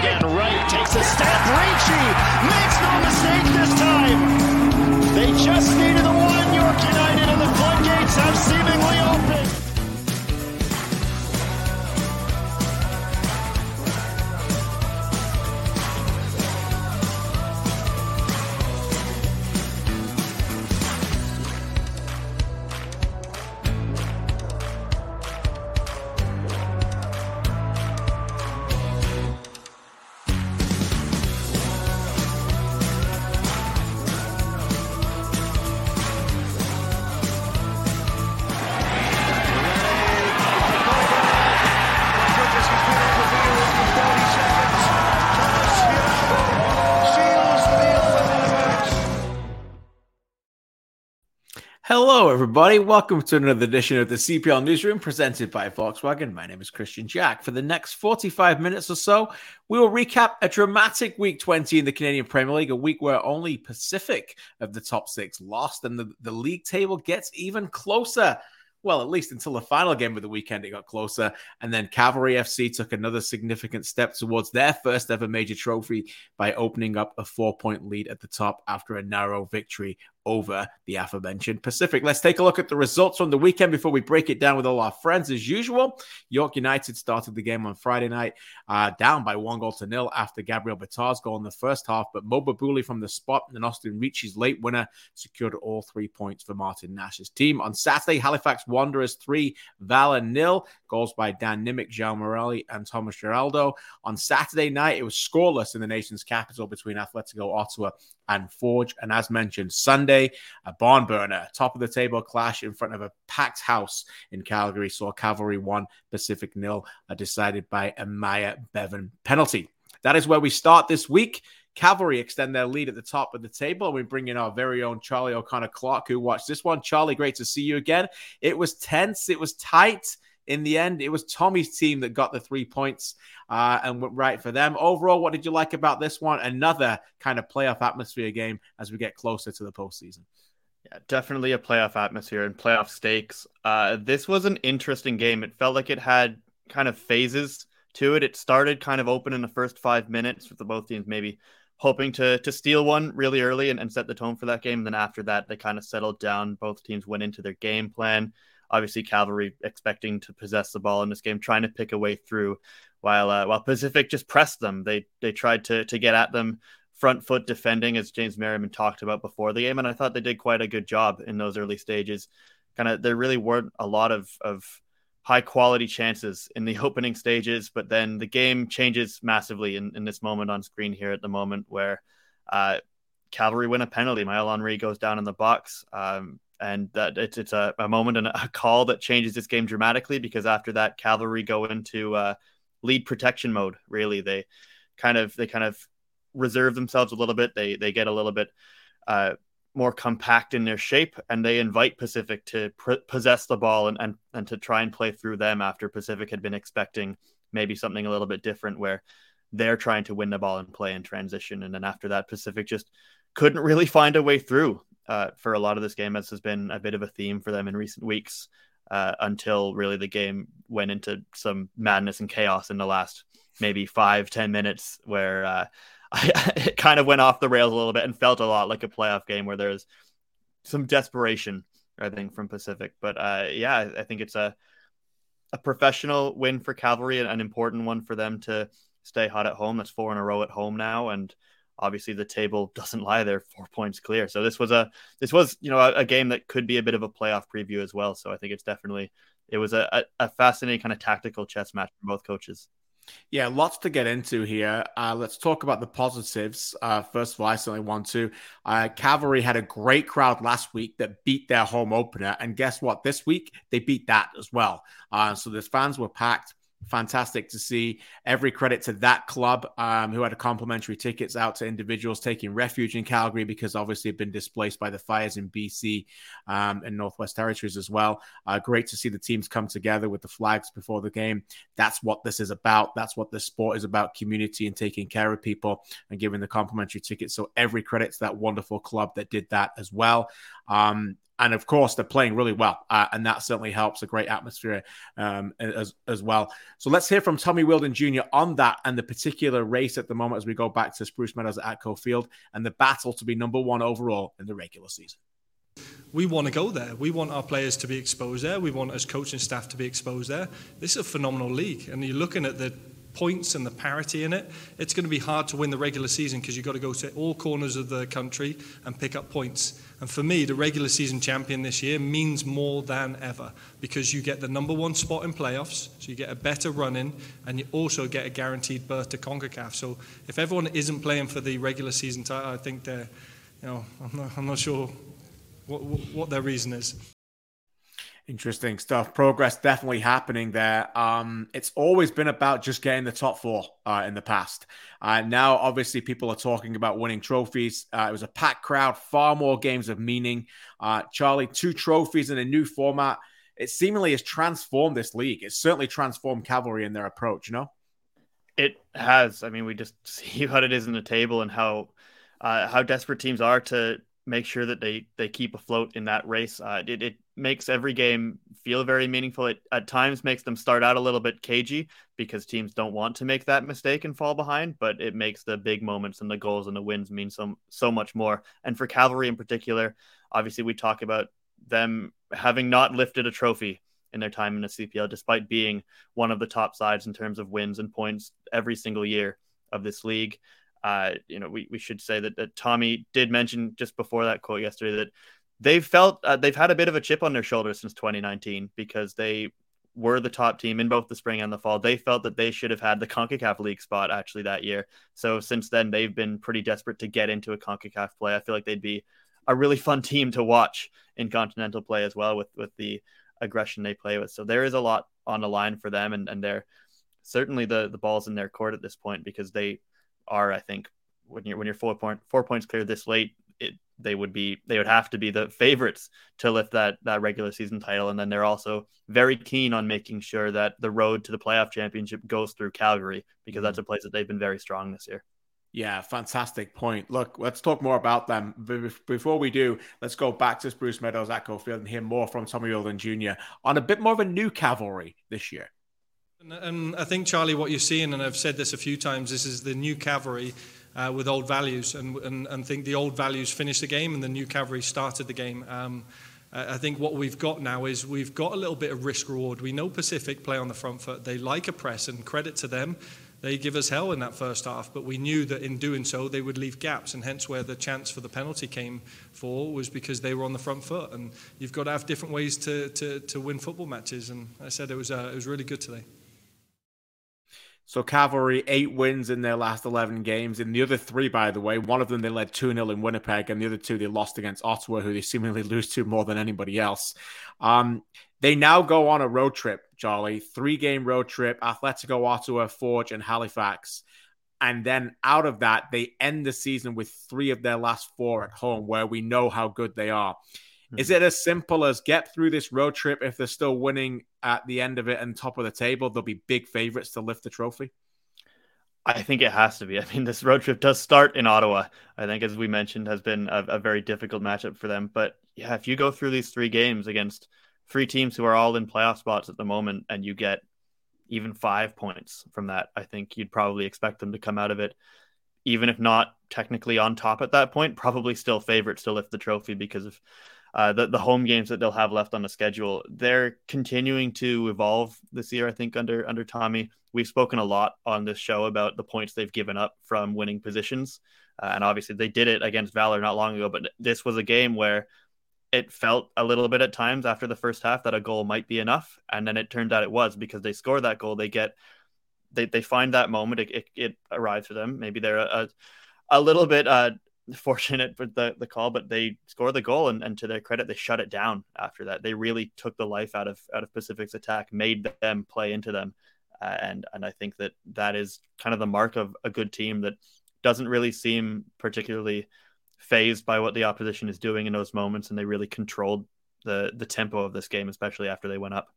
again. Right takes a step. Ricci makes no mistake this time. They just needed the one. York United and the floodgates have seemingly opened. Hello, everybody. Welcome to another edition of the CPL Newsroom presented by Volkswagen. My name is Kristian Jack. For the next 45 minutes or so, we will recap a dramatic week 20 in the Canadian Premier League, a week where only Pacific of the top six lost, and the, the league table gets even closer well, at least until the final game of the weekend, it got closer. And then Cavalry FC took another significant step towards their first ever major trophy by opening up a four point lead at the top after a narrow victory over the aforementioned Pacific. Let's take a look at the results from the weekend before we break it down with all our friends. As usual, York United started the game on Friday night uh, down by one goal to nil after Gabriel Bitar's goal in the first half, but Moba Babouli from the spot and Austin Ricci's late winner secured all three points for Martin Nash's team. On Saturday, Halifax Wanderers 3, Valour nil. Goals by Dan Nimick, João Morelli, and Thomas Giraldo. On Saturday night, it was scoreless in the nation's capital between Atletico Ottawa and Forge. And as mentioned, Sunday, a barn burner, top of the table clash in front of a packed house in Calgary saw Cavalry 1, Pacific nil, decided by a Myer Bevan penalty. That is where we start this week. Cavalry extend their lead at the top of the table. And we bring in our very own Charlie O'Connor-Clarke, who watched this one. Charlie, great to see you again. It was tense, it was tight in the end, it was Tommy's team that got the three points uh, and went right for them. Overall, what did you like about this one? Another kind of playoff atmosphere game as we get closer to the postseason. Yeah, definitely a playoff atmosphere and playoff stakes. Uh, this was an interesting game. It felt like it had kind of phases to it. It started kind of open in the first five minutes with the both teams maybe hoping to to steal one really early and, and set the tone for that game. And then after that, they kind of settled down. Both teams went into their game plan obviously Cavalry expecting to possess the ball in this game, trying to pick a way through, while uh, while Pacific just pressed them. They they tried to to get at them front foot defending, as James Merriman talked about before the game, and I thought they did quite a good job in those early stages. Kind of, there really weren't a lot of of high quality chances in the opening stages, but then the game changes massively in, in this moment on screen here at the moment where uh, Cavalry win a penalty. Maël Henry goes down in the box. Um, and that it's it's a, a moment and a call that changes this game dramatically because after that cavalry go into uh, lead protection mode really. They kind of they kind of reserve themselves a little bit. They they get a little bit uh, more compact in their shape and they invite pacific to pr- possess the ball and, and and to try and play through them after pacific had been expecting maybe something a little bit different where they're trying to win the ball and play in transition. And then after that pacific just couldn't really find a way through uh, for a lot of this game, as has been a bit of a theme for them in recent weeks. Uh, until really the game went into some madness and chaos in the last maybe five ten minutes, where uh, I, it kind of went off the rails a little bit and felt a lot like a playoff game where there's some desperation, I think, from Pacific. But uh, yeah, I think it's a a professional win for Cavalry, and an important one for them to stay hot at home. That's four in a row at home now, and obviously the table doesn't lie there four points clear so this was a this was you know a, a, game that could be a bit of a playoff preview as well so i think it's definitely it was a, a, fascinating kind of tactical chess match for both coaches yeah, lots to get into here. Uh, let's talk about the positives. Uh, first of all, I certainly want to. Uh, Cavalry had a great crowd last week that beat their home opener. And guess what? This week, they beat that as well. Uh, so the fans were packed fantastic to see. Every credit to that club um, who had a complimentary tickets out to individuals taking refuge in Calgary because obviously have been displaced by the fires in BC um, and Northwest Territories as well. Uh, great to see the teams come together with the flags before the game. That's what this is about. That's what the sport is about community and taking care of people and giving the complimentary tickets. So every credit to that wonderful club that did that as well. Um, and of course they're playing really well, uh, and that certainly helps. A great atmosphere um, as as well. So let's hear from Tommy Wheeldon Jr. on that and the particular race at the moment as we go back to Spruce Meadows at ATCO Field and the battle to be number one overall in the regular season. we want to go there. We want our players to be exposed there. We want as coaching staff to be exposed there. This is a phenomenal league, and you're looking at the points and the parity in it. It's going to be hard to win the regular season because you've got to go to all corners of the country and pick up points. And for me, the regular season champion this year means more than ever because you get the number one spot in playoffs, so you get a better run in, and you also get a guaranteed berth to CONCACAF. So if everyone isn't playing for the regular season title, I think they're, you know, I'm not, I'm not sure what, what their reason is. Interesting stuff. Progress definitely happening there. Um, it's always been about just getting the top four uh, in the past. Uh, now, obviously, people are talking about winning trophies. Uh, it was a packed crowd, far more games of meaning. Uh, Charlie, two trophies in a new format. It seemingly has transformed this league. It's certainly transformed Cavalry in their approach, you know? It has. I mean, we just see what it is in the table and how uh, how desperate teams are to make sure that they they keep afloat in that race. Uh, it, it makes every game feel very meaningful. It at times makes them start out a little bit cagey because teams don't want to make that mistake and fall behind, but it makes the big moments and the goals and the wins mean so so much more. And for Cavalry in particular, obviously we talk about them having not lifted a trophy in their time in the CPL, despite being one of the top sides in terms of wins and points every single year of this league. Uh, you know, we, we should say that, that Tommy did mention just before that quote yesterday that they've felt uh, they've had a bit of a chip on their shoulder since 2019 because they were the top team in both the spring and the fall. They felt that they should have had the CONCACAF League spot actually that year. So since then, they've been pretty desperate to get into a CONCACAF play. I feel like they'd be a really fun team to watch in continental play as well with with the aggression they play with. So there is a lot on the line for them, and and they're certainly the the balls in their court at this point because they are, I think, when you're when you're four point four points clear this late, it they would be they would have to be the favorites to lift that that regular season title, and then they're also very keen on making sure that the road to the playoff championship goes through Calgary because that's mm-hmm. a place that they've been very strong this year. Yeah, fantastic point. Look, let's talk more about them. Before we do, let's go back to Spruce Meadows Atco Field and hear more from Tommy Wheeldon Jr. on a bit more of a new cavalry this year. And, and, I think, Charlie, what you're seeing, and I've said this a few times, this is the new cavalry uh, with old values. And, and, and think the old values finished the game and the new cavalry started the game. Um, I think what we've got now is we've got a little bit of risk reward. We know Pacific play on the front foot. They like a press, and credit to them. They give us hell in that first half, but we knew that in doing so they would leave gaps, and hence where the chance for the penalty came for was because they were on the front foot. And you've got to have different ways to, to, to win football matches. And I said it was, uh, it was really good today. So Cavalry, eight wins in their last 11 games. In the other three, by the way, one of them they led 2 0 in Winnipeg, and the other two they lost against Ottawa, who they seemingly lose to more than anybody else. Um, they now go on a road trip, Charlie, three game road trip, Atletico Ottawa, Forge, and Halifax. And then out of that, they end the season with three of their last four at home, where we know how good they are. Is hmm. it as simple as get through this road trip if they're still winning at the end of it and top of the table? They'll be big favorites to lift the trophy. I think it has to be. I mean, this road trip does start in Ottawa. I think, as we mentioned, has been a, a very difficult matchup for them. But yeah, if you go through these three games against three teams who are all in playoff spots at the moment, and you get even five points from that, I think you'd probably expect them to come out of it, even if not technically on top at that point, probably still favorites to lift the trophy because of uh, the the home games that they'll have left on the schedule. They're continuing to evolve this year. I think under under Tommy, we've spoken a lot on this show about the points they've given up from winning positions, uh, and obviously they did it against Valour not long ago. But this was a game where it felt a little bit at times after the first half that a goal might be enough, and then it turned out it was because they score that goal. They get they they find that moment. It, it, it arrives for them. Maybe they're a, a little bit uh, fortunate for the, the call, but they score the goal, and, and to their credit, they shut it down after that. They really took the life out of out of Pacific's attack, made them play into them, uh, and and I think that that is kind of the mark of a good team that doesn't really seem particularly phased by what the opposition is doing in those moments, and they really controlled the the tempo of this game, especially after they went up.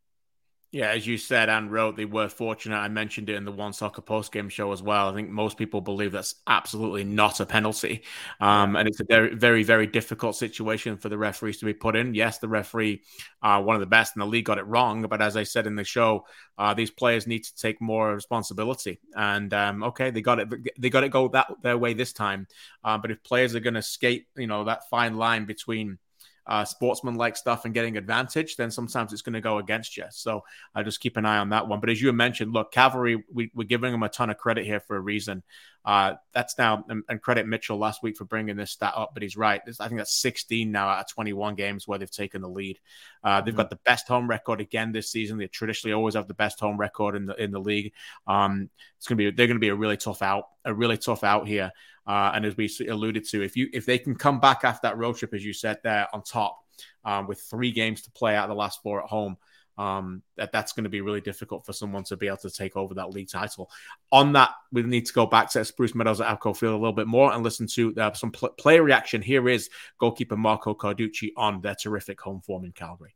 Yeah, as you said and wrote, they were fortunate. I mentioned it in the OneSoccer post game show as well. I think most people believe that's absolutely not a penalty. Um, and it's a very, very, very difficult situation for the referees to be put in. Yes, the referee, uh, one of the best in the league, got it wrong. But as I said in the show, uh, these players need to take more responsibility. And um, okay, they got it. They got it go that their way this time. Uh, but if players are going to skate, you know, that fine line between uh, sportsman-like stuff and getting advantage, then sometimes it's going to go against you. So I uh, just keep an eye on that one. But as you mentioned, look, Cavalry, we, are giving them a ton of credit here for a reason. Uh, that's now, and, and, credit Mitchell last week for bringing this stat up, but he's right. I think that's 16 now out of 21 games where they've taken the lead. Uh, they've mm-hmm. got the best home record again this season. They traditionally always have the best home record in the in the league. Um, it's gonna be they're gonna be a really tough out, a really tough out here. Uh, and as we alluded to, if you if they can come back after that road trip, as you said there on top, um, with three games to play out of the last four at home, um, that that's going to be really difficult for someone to be able to take over that league title. On that, we need to go back to Spruce Meadows at ATCO Field a little bit more and listen to uh, some pl- player reaction. Here is goalkeeper Marco Carducci on their terrific home form in Calgary.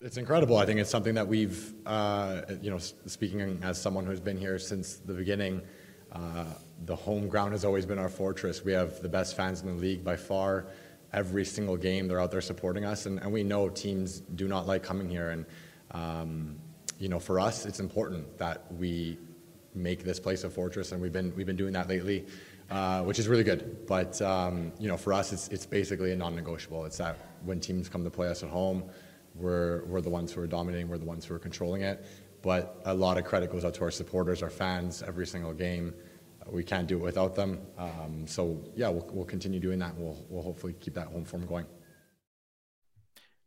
It's incredible. I think it's something that we've, uh, you know, speaking as someone who's been here since the beginning. Uh, the home ground has always been our fortress. We have the best fans in the league by far. Every single game, they're out there supporting us, and, and we know teams do not like coming here. And um, you know, for us, it's important that we make this place a fortress, and we've been we've been doing that lately, uh, which is really good. But um, you know, for us, it's it's basically a non-negotiable. It's that when teams come to play us at home, we're we're the ones who are dominating, we're the ones who are controlling it, but a lot of credit goes out to our supporters, our fans, every single game. We can't do it without them. Um, so yeah, we'll, we'll continue doing that. And we'll we'll hopefully keep that home form going.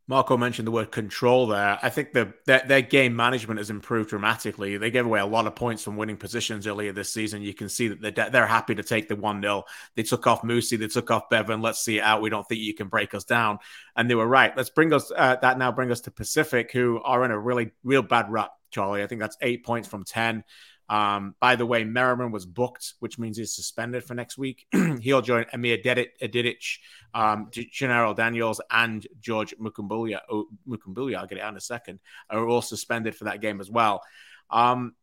Marco mentioned the word control there. I think the, their, their, game management has improved dramatically. They gave away a lot of points from winning positions earlier this season. You can see that they're, they're happy to take the 1 0. They took off Musse, they took off Bevan. Let's see it out. We don't think you can break us down. And they were right. Let's bring us uh, that now bring us to Pacific, who are in a really, real bad rut, Charlie. I think that's eight points from 10. Um, by the way, Merriman was booked, which means he's suspended for next week. He'll join Amir Dedic, um, Djenairo Daniels, and George Mukumbilwa. Oh, Mukumbilwa, I'll get it out in a second, are all suspended for that game as well. Um,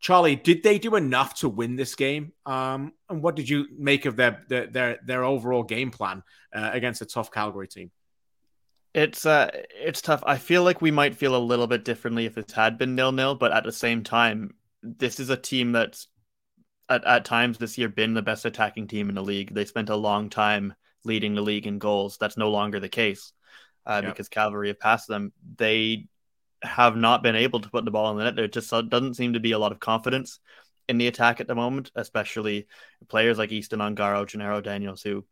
Charlie, did they do enough to win this game? Um, and what did you make of their their their, their overall game plan uh, against a tough Calgary team? It's uh, it's tough. I feel like we might feel a little bit differently if it had been nil nil, but at the same time, this is a team that's at, at times this year been the best attacking team in the league. They spent a long time leading the league in goals. That's no longer the case uh, yep. because Cavalry have passed them. They have not been able to put the ball in the net. There just doesn't seem to be a lot of confidence in the attack at the moment, especially players like Easton Ongaro, Djenairo Daniels, who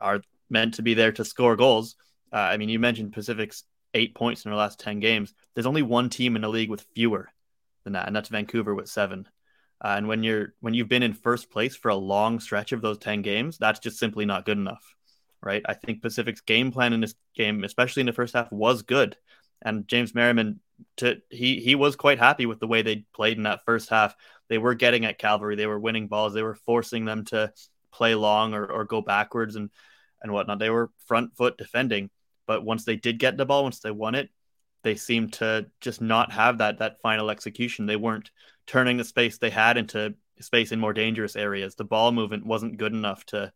are meant to be there to score goals. Uh, I mean, you mentioned Pacific's eight points in their last 10 games. There's only one team in the league with fewer than that, and that's Vancouver with seven. Uh, and when you're when you've been in first place for a long stretch of those ten games, that's just simply not good enough, right? I think Pacific's game plan in this game, especially in the first half, was good, and James Merriman, to he he was quite happy with the way they played in that first half. They were getting at Cavalry, they were winning balls, they were forcing them to play long or, or go backwards and and whatnot. They were front foot defending, but once they did get the ball, once they won it, they seemed to just not have that that final execution. They weren't turning the space they had into space in more dangerous areas. The ball movement wasn't good enough to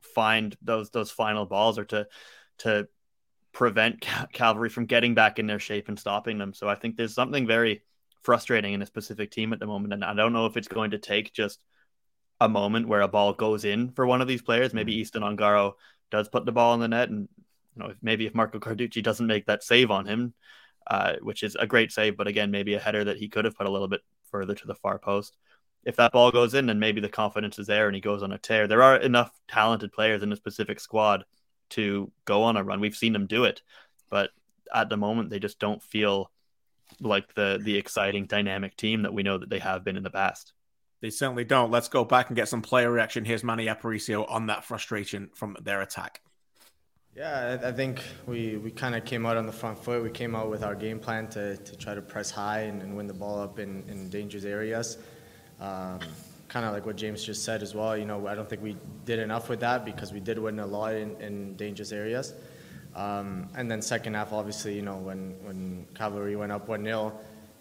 find those those final balls or to to prevent Cal- Cavalry from getting back in their shape and stopping them. So I think there's something very frustrating in a Pacific team at the moment, and I don't know if it's going to take just a moment where a ball goes in for one of these players. Maybe mm-hmm. Easton Ongaro does put the ball in the net, and you know, if maybe if Marco Carducci doesn't make that save on him, uh, which is a great save, but again, maybe a header that he could have put a little bit further to the far post. If that ball goes in, then maybe the confidence is there and he goes on a tear. There are enough talented players in the Pacific squad to go on a run. We've seen them do it, but at the moment, they just don't feel like the the exciting, dynamic team that we know that they have been in the past. They certainly don't. Let's go back and get some player reaction. Here's Manny Aparicio on that frustration from their attack. Yeah, I think we, we kind of came out on the front foot. We came out with our game plan to, to try to press high and, and win the ball up in, in dangerous areas. Um, kind of like what James just said as well. You know, I don't think we did enough with that because we did win a lot in, in dangerous areas. Um, and then second half, obviously, you know, when, when Cavalry went up 1-0,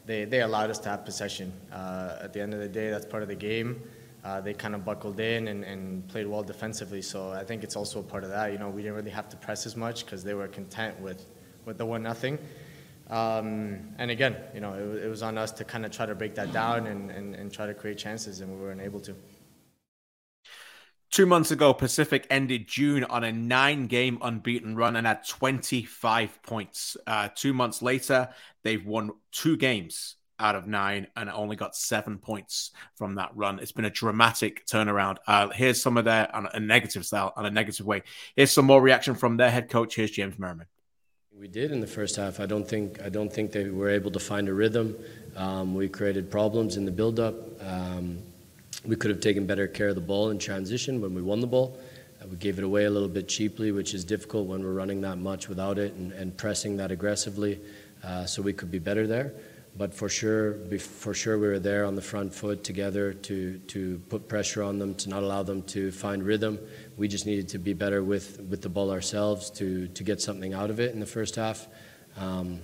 they, they allowed us to have possession. Uh, at the end of the day, that's part of the game uh, they kind of buckled in and, and played well defensively. So I think it's also a part of that. You know, we didn't really have to press as much because they were content with, with the one nothing. Um, and again, you know, it, it, was on us to kind of try to break that down and, and, and try to create chances, and we weren't able to. Two months ago, Pacific ended June on a nine game unbeaten run and had 25 points. Uh, two months later, they've won two games out of nine and only got seven points from that run. It's been a dramatic turnaround. Uh, here's some of their on a negative style, on a negative way. Here's some more reaction from their head coach. Here's James Merriman. We did in the first half. I don't think I don't think they were able to find a rhythm. Um, we created problems in the build-up. Um, we could have taken better care of the ball in transition when we won the ball. Uh, we gave it away a little bit cheaply, which is difficult when we're running that much without it and, and pressing that aggressively. Uh, so we could be better there. But for sure, for sure, we were there on the front foot together to to put pressure on them, to not allow them to find rhythm. We just needed to be better with, with the ball ourselves to to get something out of it in the first half. Um,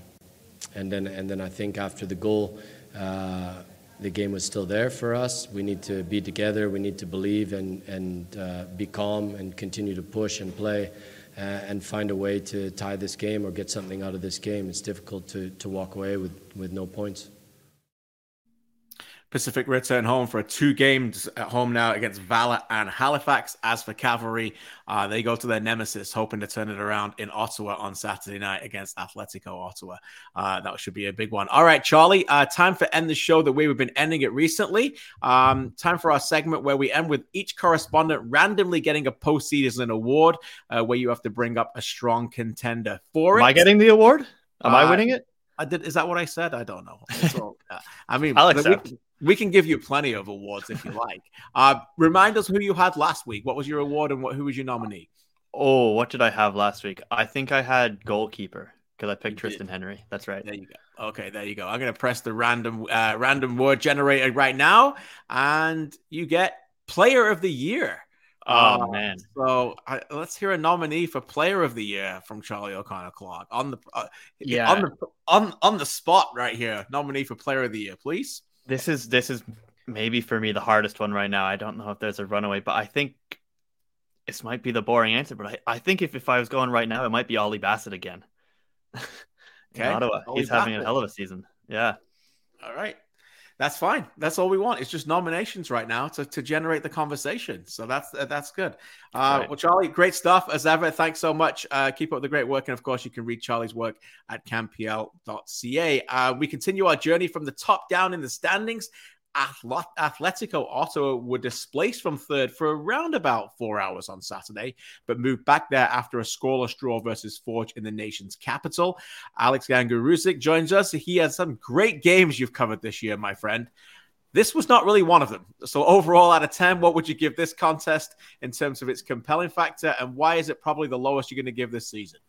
and then and then I think after the goal. Uh, the game was still there for us. We need to be together. We need to believe and and uh, be calm and continue to push and play, Uh, and find a way to tie this game or get something out of this game. It's difficult to to walk away with with no points. Pacific return home for two games at home now against Valour and Halifax. As for Cavalry, uh, they go to their nemesis, hoping to turn it around in Ottawa on Saturday night against Atletico Ottawa. Uh, that should be a big one. All right, Charlie, uh, time for end the show the way we've been ending it recently. Um, time for our segment where we end with each correspondent randomly getting a postseason award, uh, where you have to bring up a strong contender for it. Am I getting the award? Am I uh, winning it? I did. Is that what I said? I don't know. All, I mean, I'll accept. We can give you plenty of awards if you like. Uh, remind us who you had last week. What was your award and what, who was your nominee? Oh, what did I have last week? I think I had goalkeeper because I picked you Tristan did. Henry. That's right. There you go. Okay, there you go. I'm gonna press the random uh, random word generator right now, and you get player of the year. Oh uh, man! So uh, let's hear a nominee for Player of the Year from Charlie O'Connor-Clarke on the uh, yeah on the on on the spot right here. Nominee for Player of the Year, please. This is this is maybe for me the hardest one right now. I don't know if there's a runaway, but I think this might be the boring answer. But I, I think if, if I was going right now, it might be Ollie Bassett again. okay. Ottawa. Ollie He's Bassett. having a hell of a season. Yeah. All right. That's fine. That's all we want. It's just nominations right now to, to generate the conversation. So that's that's good. Uh, right. Well, Charlie, great stuff as ever. Thanks so much. Uh, keep up the great work, and of course, you can read Charlie's work at CanPL.ca. Uh, we continue our journey from the top down in the standings Atletico Ottawa were displaced from third for around about four hours on Saturday, but moved back there after a scoreless draw versus Forge in the nation's capital. Alex Gangué-Ruzic joins us. He has some great games you've covered this year, my friend. This was not really one of them. So, overall, out of 10, what would you give this contest in terms of its compelling factor, and why is it probably the lowest you're going to give this season?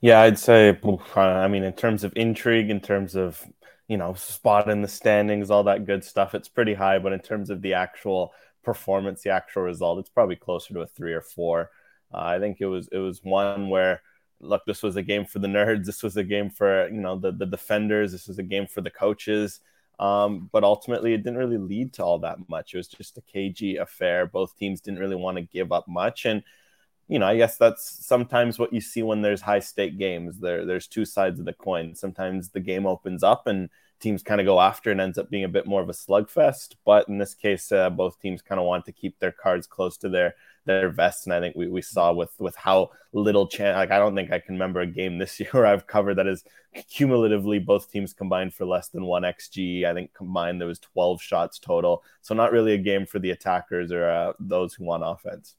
Yeah, I'd say, I mean, in terms of intrigue, in terms of you know, spot in the standings, all that good stuff. It's pretty high, but in terms of the actual performance, the actual result, it's probably closer to a three or four. Uh, I think it was it was one where look, this was a game for the nerds. This was a game for you know the the defenders. This was a game for the coaches. Um, but ultimately, it didn't really lead to all that much. It was just a cagey affair. Both teams didn't really want to give up much, and you know, I guess that's sometimes what you see when there's high stake games. There, there's two sides of the coin. Sometimes the game opens up and teams kind of go after and ends up being a bit more of a slugfest. But in this case, uh, both teams kind of want to keep their cards close to their their vests, and I think we, we saw with with how little chance. Like I don't think I can remember a game this year I've covered that is cumulatively both teams combined for less than one xg. I think combined there was 12 shots total, so not really a game for the attackers or uh, those who want offense.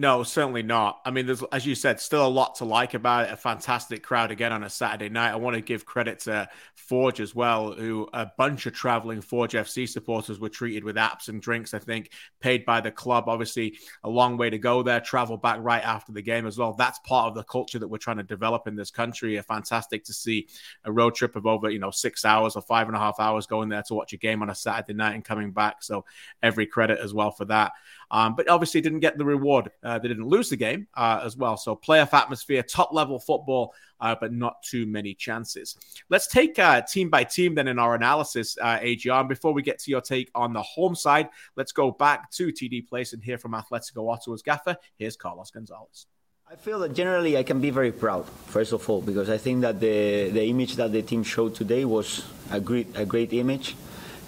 No, certainly not. I mean, there's, as you said, still a lot to like about it. A fantastic crowd again on a Saturday night. I want to give credit to Forge as well, who a bunch of traveling Forge FC supporters were treated with apps and drinks, I think, paid by the club. Obviously, a long way to go there. Travel back right after the game as well. That's part of the culture that we're trying to develop in this country. A fantastic to see a road trip of over, you know, six hours or five and a half hours going there to watch a game on a Saturday night and coming back. So every credit as well for that. Um, but obviously didn't get the reward. Uh, they didn't lose the game uh, as well. So playoff atmosphere, top level football, uh, but not too many chances. Let's take uh, team by team then in our analysis, uh, AGR. And before we get to your take on the home side, let's go back to TD Place and hear from Atletico Ottawa's gaffer. Here's Carlos Gonzalez. I feel that generally I can be very proud, first of all, because I think that the, the image that the team showed today was a great, a great image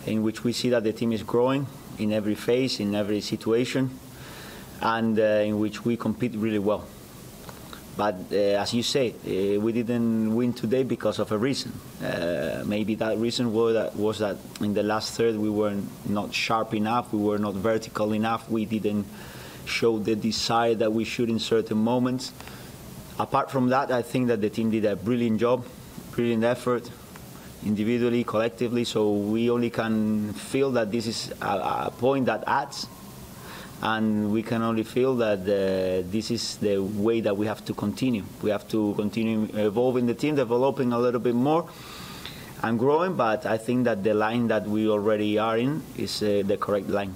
in which we see that the team is growing in every phase, in every situation. and uh, in which we compete really well. But uh, as you say, uh, we didn't win today because of a reason. Maybe that reason was that, was that in the last third we were not sharp enough, we were not vertical enough, we didn't show the desire that we should in certain moments. Apart from that, I think that the team did a brilliant job, brilliant effort, individually, collectively. So we only can feel that this is a, a point that adds and we can only feel that uh, this is the way that we have to continue. We have to continue evolving the team, developing a little bit more, and growing. But I think that the line that we already are in is uh, the correct line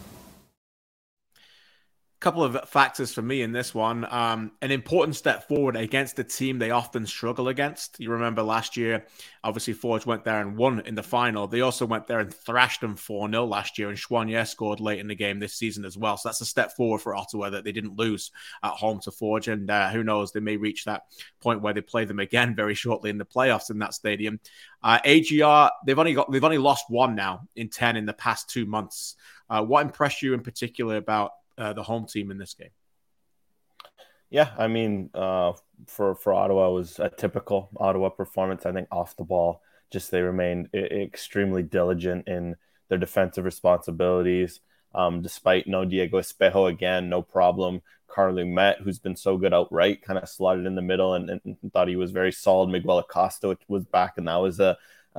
couple of factors for me in this one. Um, an important step forward against a team they often struggle against. You remember last year, obviously Forge went there and won in the final. They also went there and thrashed them 4 0 last year, and Choinière scored late in the game this season as well. So that's a step forward for Ottawa that they didn't lose at home to Forge. And uh, who knows, they may reach that point where they play them again very shortly in the playoffs in that stadium. Uh, AGR, they've only got they've only lost one now in 10 in the past two months. Uh, what impressed you in particular about uh, the home team in this game. Yeah, I mean, uh, for for Ottawa was a typical Ottawa performance. I think off the ball, just they remained extremely diligent in their defensive responsibilities. Um, despite no Diego Espejo again, no problem. Carly Met, who's been so good outright, kind of slotted in the middle and, and, thought he was very solid. Miguel Acosta was back, and that was a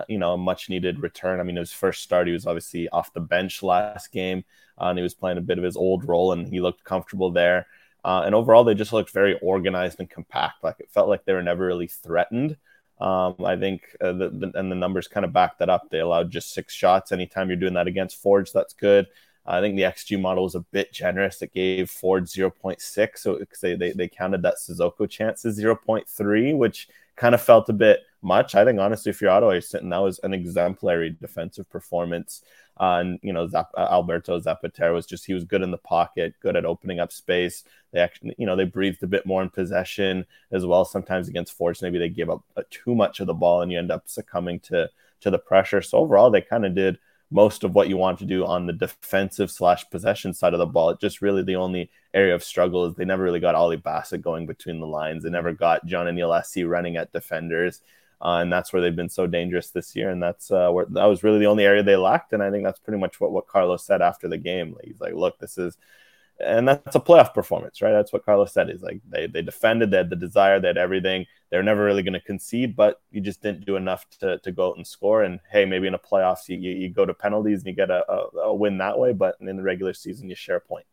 you know a much needed return. I mean, his first start, he was obviously off the bench last game uh, and he was playing a bit of his old role, and he looked comfortable there. Uh, and overall, they just looked very organized and compact. Like it felt like they were never really threatened. Um, I think, uh, the, the, and the numbers kind of back that up. They allowed just six shots. Anytime you're doing that against Forge, that's good. I think the XG model was a bit generous. It gave Forge 0.6. So they, they, they counted that Sissoko chance as 0.3, which kind of felt a bit much. I think, honestly, you're sitting, that was an exemplary defensive performance. Uh, and you know, Zap- uh, Alberto Zapatero was just he was good in the pocket, good at opening up space. They actually, you know, they breathed a bit more in possession as well. Sometimes against Forge, maybe they give up uh, too much of the ball, and you end up succumbing to to the pressure. So overall, they kind of did most of what you want to do on the defensive slash possession side of the ball. It just really the only area of struggle is they never really got Ollie Bassett going between the lines. They never got Jean-Aniel Assi running at defenders uh, and that's where they've been so dangerous this year. And that's uh, where that was really the only area they lacked. And I think that's pretty much what what Carlos said after the game. He's like, "Look, this is." And that's a playoff performance, right? That's what Carlos said. He's like they they defended, they had the desire, they had everything. They're never really going to concede, but you just didn't do enough to, to go out and score. And hey, maybe in a playoffs you, you, you go to penalties and you get a, a, a win that way, but in the regular season you share a point.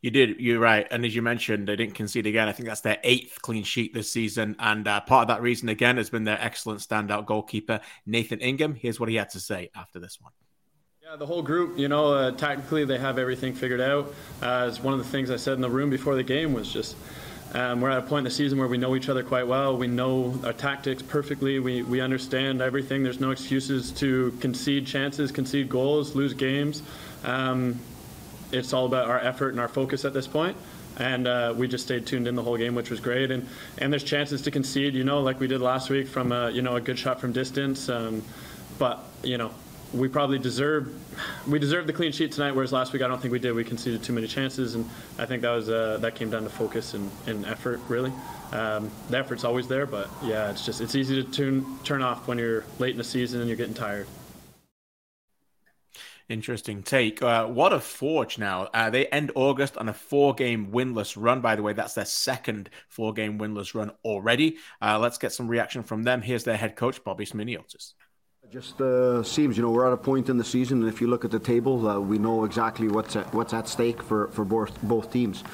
You did. You're right. And as you mentioned, they didn't concede again. I think that's their eighth clean sheet this season. And uh, part of that reason, again, has been their excellent standout goalkeeper, Nathan Ingham. Here's what he had to say after this one. Yeah, the whole group, you know, uh, tactically they have everything figured out. Uh, as one of the things I said in the room before the game was just um, we're at a point in the season where we know each other quite well. We know our tactics perfectly. We, we understand everything. There's no excuses to concede chances, concede goals, lose games. Um, it's all about our effort and our focus at this point. And uh, we just stayed tuned in the whole game, which was great. And and there's chances to concede, you know, like we did last week from a you know a good shot from distance. Um, but you know, we probably deserve we deserved the clean sheet tonight, whereas last week I don't think we did. We conceded too many chances, and I think that was uh, that came down to focus and, and effort really. Um, the effort's always there, but yeah, it's just it's easy to tune turn off when you're late in the season and you're getting tired. Interesting take. Uh, what a forge now. Uh, they end August on a four game winless run. By the way, that's their second four game winless run already. Uh, let's get some reaction from them. Here's their head coach, Bobby Smyrniotis. It just uh, seems, you know, we're at a point in the season, and if you look at the table, uh, we know exactly what's at, what's at stake for, for both, both teams.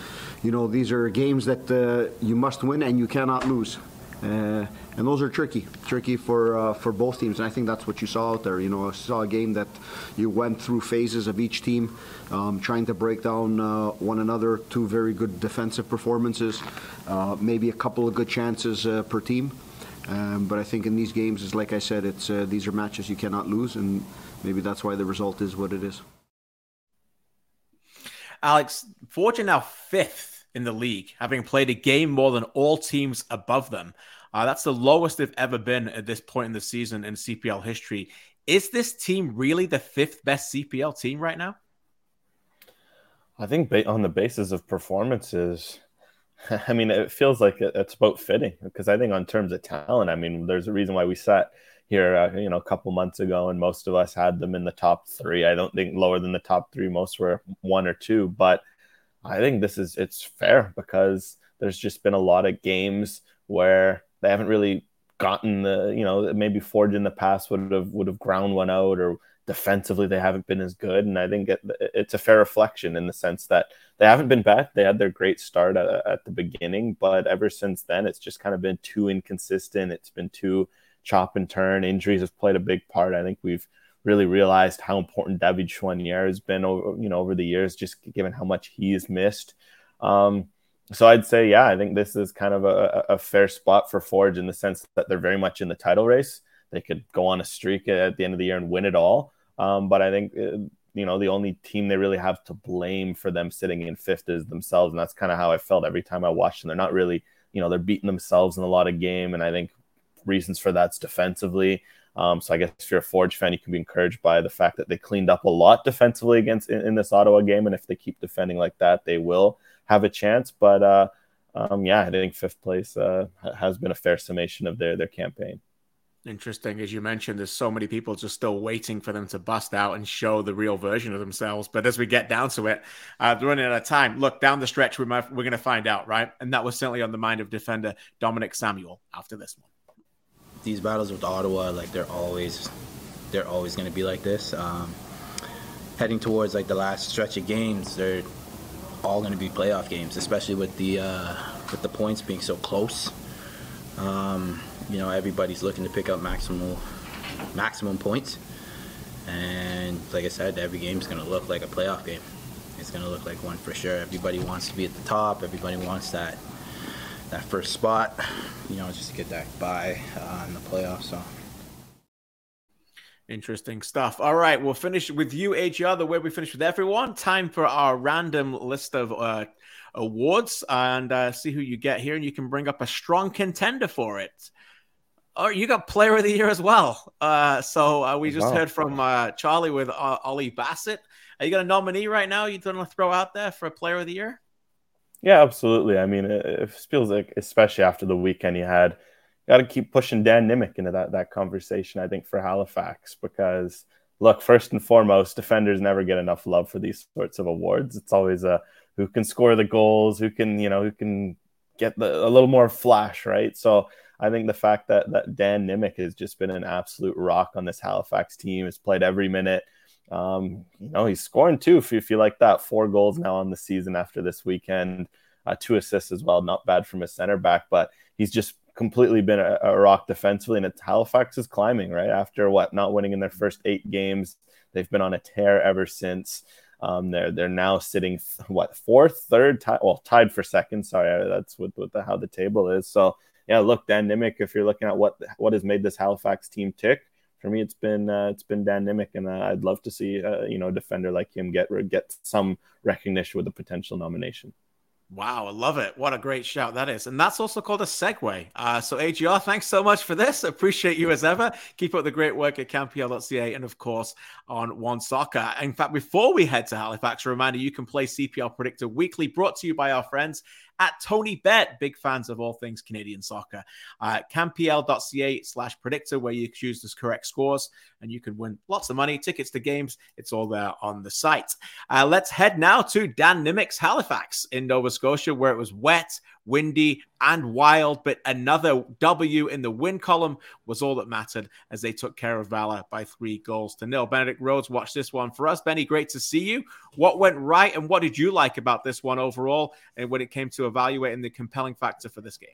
You know, these are games that uh, you must win and you cannot lose. Uh, and those are tricky, tricky for uh, for both teams. And I think that's what you saw out there. You know, I saw a game that you went through phases of each team, um, trying to break down uh, one another. Two very good defensive performances, uh, maybe a couple of good chances uh, per team. Um, but I think in these games, is like I said, it's uh, these are matches you cannot lose, and maybe that's why the result is what it is. Alex, Fortune now fifth in the league, having played a game more than all teams above them. Uh, that's the lowest they've ever been at this point in the season in CPL history. Is this team really the fifth best CPL team right now? I think on the basis of performances, I mean, it feels like it's about fitting because I think on terms of talent, I mean, there's a reason why we sat here, uh, you know, a couple months ago, and most of us had them in the top three. I don't think lower than the top three. Most were one or two, but I think this is it's fair because there's just been a lot of games where they haven't really gotten the, you know, maybe Forge in the past would have would have ground one out or defensively they haven't been as good. And i think it, it's a fair reflection in the sense that they haven't been bad. They had their great start at, at, the beginning but ever since then it's just kind of been too inconsistent. It's been too chop and turn. Injuries have played a big part. I think we've really realized how important david Choinière has been over you know over the years just given how much he's missed. Um, so I'd say, yeah, I think this is kind of a, a fair spot for Forge in the sense that they're very much in the title race. They could go on a streak at the end of the year and win it all. Um, but I think uh, you know the only team they really have to blame for them sitting in fifth is themselves, and that's kind of how I felt every time I watched them. They're not really, you know, they're beating themselves in a lot of game, and I think reasons for that's defensively. Um, so I guess if you're a Forge fan, you can be encouraged by the fact that they cleaned up a lot defensively against in, in this Ottawa game, and if they keep defending like that, they will have a chance. But uh, um, yeah, I think fifth place uh, has been a fair summation of their their campaign. Interesting, as you mentioned, there's so many people just still waiting for them to bust out and show the real version of themselves. But as we get down to it, uh, they're running out of time. Look, down the stretch, we might, we're going to find out, right? And that was certainly on the mind of defender Dominic Samuel after this one. These battles with Ottawa, like they're always, they're always going to be like this. Um, heading towards like the last stretch of games, they're all going to be playoff games, especially with the uh, with the points being so close. Um, you know everybody's looking to pick up maximum maximum points, and like I said, every game is going to look like a playoff game. It's going to look like one for sure. Everybody wants to be at the top. Everybody wants that that first spot. You know, just to get that by uh, in the playoffs. So. Interesting stuff. All right, we'll finish with you, AGR, the way we finish with everyone. Time for our random list of uh, awards and uh, see who you get here. And you can bring up a strong contender for it. Oh, you got Player of the Year as well. Uh, so uh, we just wow. heard from uh, Charlie with uh, Ollie Bassett. Are you got a nominee right now? You going to throw out there for a Player of the Year? Yeah, absolutely. I mean, it, it feels like, especially after the weekend you had, got to keep pushing Dan Nimick into that that conversation. I think for Halifax because look, first and foremost, defenders never get enough love for these sorts of awards. It's always a who can score the goals, who can you know who can get the, a little more flash, right? So I think the fact that that Dan Nimick has just been an absolute rock on this Halifax team, has played every minute. Um, you know, he's scoring too. If you, if you like that, four goals now on the season after this weekend, uh, two assists as well. Not bad from a center back, but he's just completely been a, a rock defensively. And it's Halifax is climbing right after what not winning in their first eight games. They've been on a tear ever since. Um, they're they're now sitting what fourth, third, tie, well tied for second. Sorry, that's what, what the, how the table is. So yeah, look, Dan Nimick. If you're looking at what what has made this Halifax team tick, for me, it's been uh, it's been Dan Nimick, and uh, I'd love to see uh, you know a defender like him get get some recognition with a potential nomination. Wow, I love it. What a great shout that is. And that's also called a segue. Uh, so, AGR, thanks so much for this. Appreciate you as ever. Keep up the great work at CanPL.ca and, of course, on OneSoccer. In fact, before we head to Halifax, a reminder you can play CPL Predictor Weekly, brought to you by our friends at TonyBet. Big fans of all things Canadian soccer. Uh, CanPL.ca slash predictor, where you choose the correct scores and you can win lots of money, tickets to games. It's all there on the site. Uh, let's head now to Dan Nimick's Halifax in Nova Scotia, where it was wet, windy, and wild, but another W in the win column was all that mattered as they took care of Valour by three goals to nil. Benedict Rhodes watched this one for us. Benny, great to see you. What went right, and what did you like about this one overall, and when it came to evaluating the compelling factor for this game?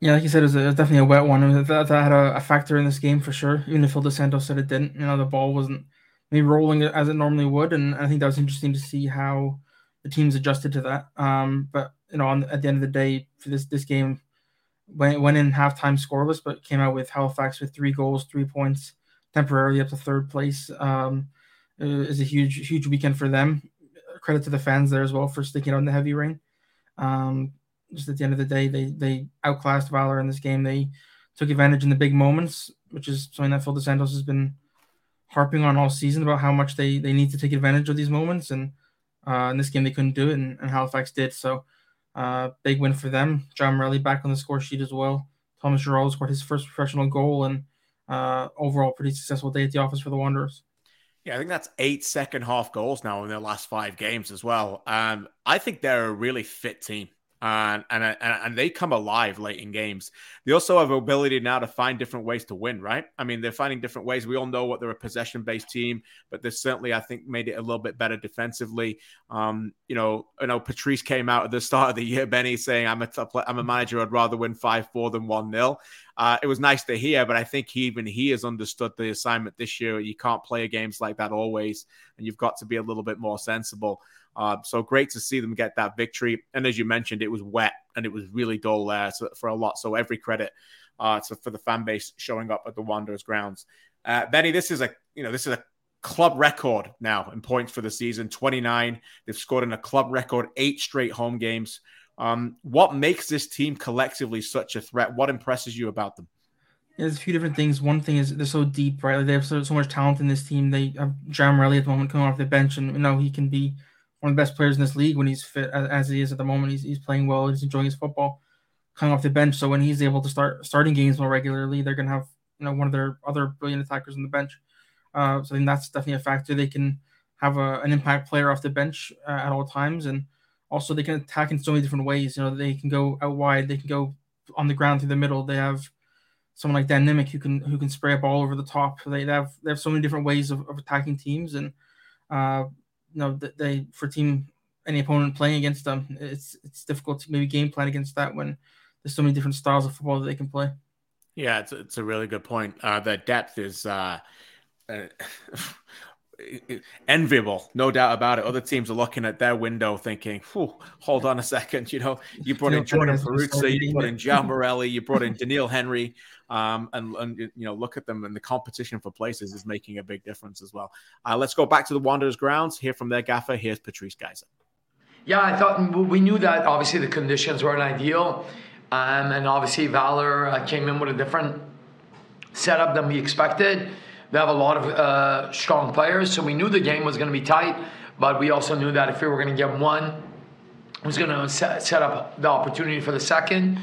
Yeah, like you said, it was, a, it was definitely a wet one. That, that had a, a, factor in this game for sure. Even if Phil Dos Santos said it didn't, you know, the ball wasn't maybe rolling as it normally would, and I think that was interesting to see how the teams adjusted to that. Um, but you know, on, at the end of the day, for this this game, went went in halftime scoreless, but came out with Halifax with three goals, three points, temporarily up to third place. Um, is a huge huge weekend for them. Credit to the fans there as well for sticking on the heavy rain. Um, just at the end of the day, they they outclassed Valour in this game. They took advantage in the big moments, which is something that Phil Dos Santos has been harping on all season about how much they they need to take advantage of these moments and Uh, in this game, they couldn't do it, and, and Halifax did. So, uh, big win for them. John Morelli back on the score sheet as well. Thomas Giraldo scored his first professional goal, and uh, overall, pretty successful day at the office for the Wanderers. Yeah, I think that's eight second half goals now in their last five games as well. Um, I think they're a really fit team and, and and they come alive late in games. They also have ability now to find different ways to win, right? I mean, they're finding different ways. We all know what they're a possession based team, but they certainly, I think, made it a little bit better defensively. Um, you know, I know Patrice came out at the start of the year, Benny, saying, "I'm a I'm a manager. I'd rather win five four than one 0 uh, It was nice to hear, but I think he, even he has understood the assignment this year. You can't play games like that always, and you've got to be a little bit more sensible. Uh, so great to see them get that victory. And as you mentioned, it was wet and it was really dull there for a lot. So every credit uh, to, for the fan base showing up at the Wanderers grounds. Uh, Benny, this is a you know this is a club record now in points for the season 29 they've scored in a club record eight straight home games um, what makes this team collectively such a threat what impresses you about them there's a few different things. One thing is they're so deep, right? Like they have so, so much talent in this team. They have John Morelli at the moment coming off the bench, and you know he can be one of the best players in this league when he's fit as, he is at the moment. He's, he's playing well. He's enjoying his football coming off the bench. So when he's able to start starting games more regularly, they're going to have you know one of their other brilliant attackers on the bench. Uh, so I think that's definitely a factor. They can have a, an impact player off the bench uh, at all times, and also they can attack in so many different ways. You know, they can go out wide, they can go on the ground through the middle. They have someone like Dan Nimick who can who can spray a ball over the top. They, they have they have so many different ways of, of attacking teams, and uh, you know they for team any opponent playing against them, it's it's difficult to maybe game plan against that when there's so many different styles of football that they can play. Yeah, it's it's a really good point. Uh, the depth is uh, uh, enviable, no doubt about it. Other teams are looking at their window thinking, hold on a second. You know, you brought in Jordan Perruzza, you brought in John Morelli, you brought in Daniil Henry. Um, and, and, you know, look at them and the competition for places is making a big difference as well. Uh, let's go back to the Wanderers grounds, hear from their gaffer. Here's Patrice Gheisar. Yeah, I thought we knew that obviously the conditions weren't ideal. Um, and obviously, Valour uh, came in with a different setup than we expected. They have a lot of uh, strong players, so we knew the game was going to be tight. But we also knew that if we were going to get one, it was going to set, set up the opportunity for the second.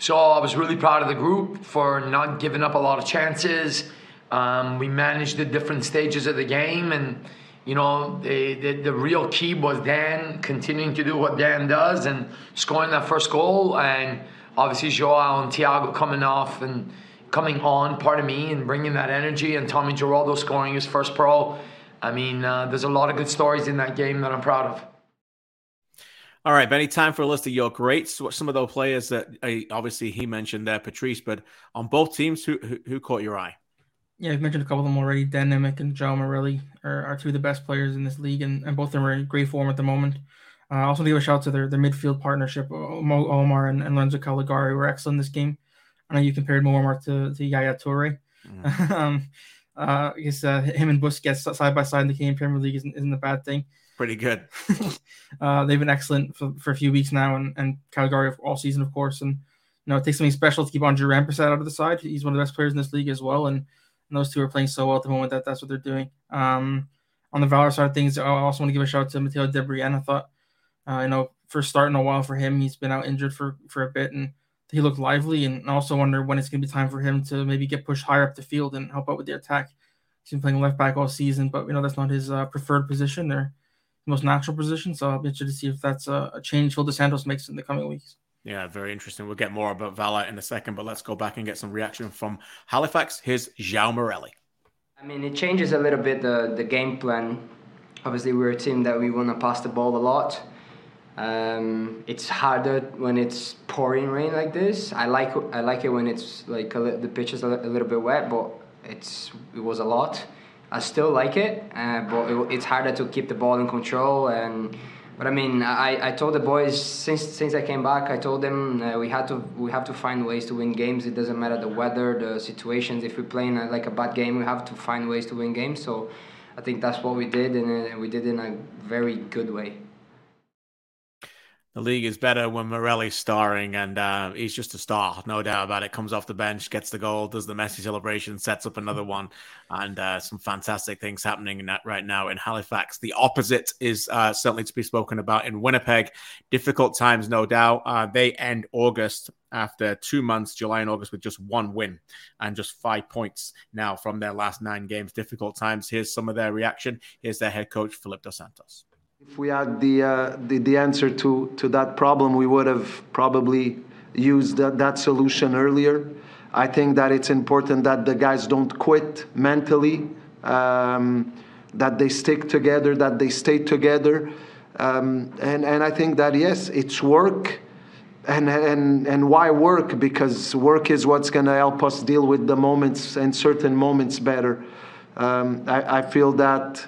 So I was really proud of the group for not giving up a lot of chances. Um, we managed the different stages of the game, and you know the, the, real key was Dan continuing to do what Dan does and scoring that first goal, and obviously Joao and Thiago coming off and coming on, pardon me, and bringing that energy, and Tommy Giraldo scoring his first pro. I mean, uh, there's a lot of good stories in that game that I'm proud of. All right, Benny, time for a list of your greats. What some of those players that uh, obviously he mentioned there, Patrice, but on both teams, who, who, who caught your eye? Yeah, I've mentioned a couple of them already. Dan Nimick and Joe Morelli are, are two of the best players in this league, and, and both of them are in great form at the moment. Uh, also, give a shout out to their, their midfield partnership, Omar and, and Lorenzo Callegari were excellent in this game. I know you compared Moamar to, to Yaya Toure. Mm. um, uh, I guess uh, him and Busquets side by side in the Canadian Premier League isn't, isn't a bad thing. Pretty good. uh, they've been excellent for, for a few weeks now, and, and Callegari all season, of course. And you know, it takes something special to keep Andre Rampersad out of the side. He's one of the best players in this league as well, and, and those two are playing so well at the moment that that's what they're doing. Um, on the Valour side of things, I also want to give a shout out to Matteo de Brienne. I thought, uh, you know, first start in a while for him. He's been out injured for for a bit, and he looked lively, and also wonder when it's going to be time for him to maybe get pushed higher up the field and help out with the attack. He's been playing left back all season, but you know that's not his uh, preferred position or most natural position. So I'll be interested to see if that's a, a change Phil Santos makes in the coming weeks. Yeah, very interesting. We'll get more about Valour in a second, but let's go back and get some reaction from Halifax. Here's João Morelli. I mean, it changes a little bit the, the game plan. Obviously, we're a team that we want to pass the ball a lot. Um, it's harder when it's pouring rain like this. I like I like it when it's like li- the pitch is a, li- a, little bit wet, but it's it was a lot. I still like it, uh, but it, it's harder to keep the ball in control. And but I mean, I, I told the boys since since I came back, I told them uh, we had to we have to find ways to win games. It doesn't matter the weather, the situations. If we're playing a, like a bad game, we have to find ways to win games. So I think that's what we did, and uh, we did in a very good way. The league is better when Morelli's starring, and uh, he's just a star, no doubt about it. Comes off the bench, gets the goal, does the Messi celebration, sets up another one, and uh, some fantastic things happening right now in Halifax. The opposite is uh, certainly to be spoken about in Winnipeg. Difficult times, no doubt. Uh, they end August after two months, July and August, with just one win and just five points now from their last nine games. Difficult times. Here's some of their reaction. Here's their head coach, Philip Dos Santos. If we had the, uh, the, the answer to, to that problem, we would have probably used that, that solution earlier. I think that it's important that the guys don't quit mentally, um, that they stick together, that they stay together. Um, and, and I think that, yes, it's work. And, and, and why work? Because work is what's going to help us deal with the moments and certain moments better. Um, I, I feel that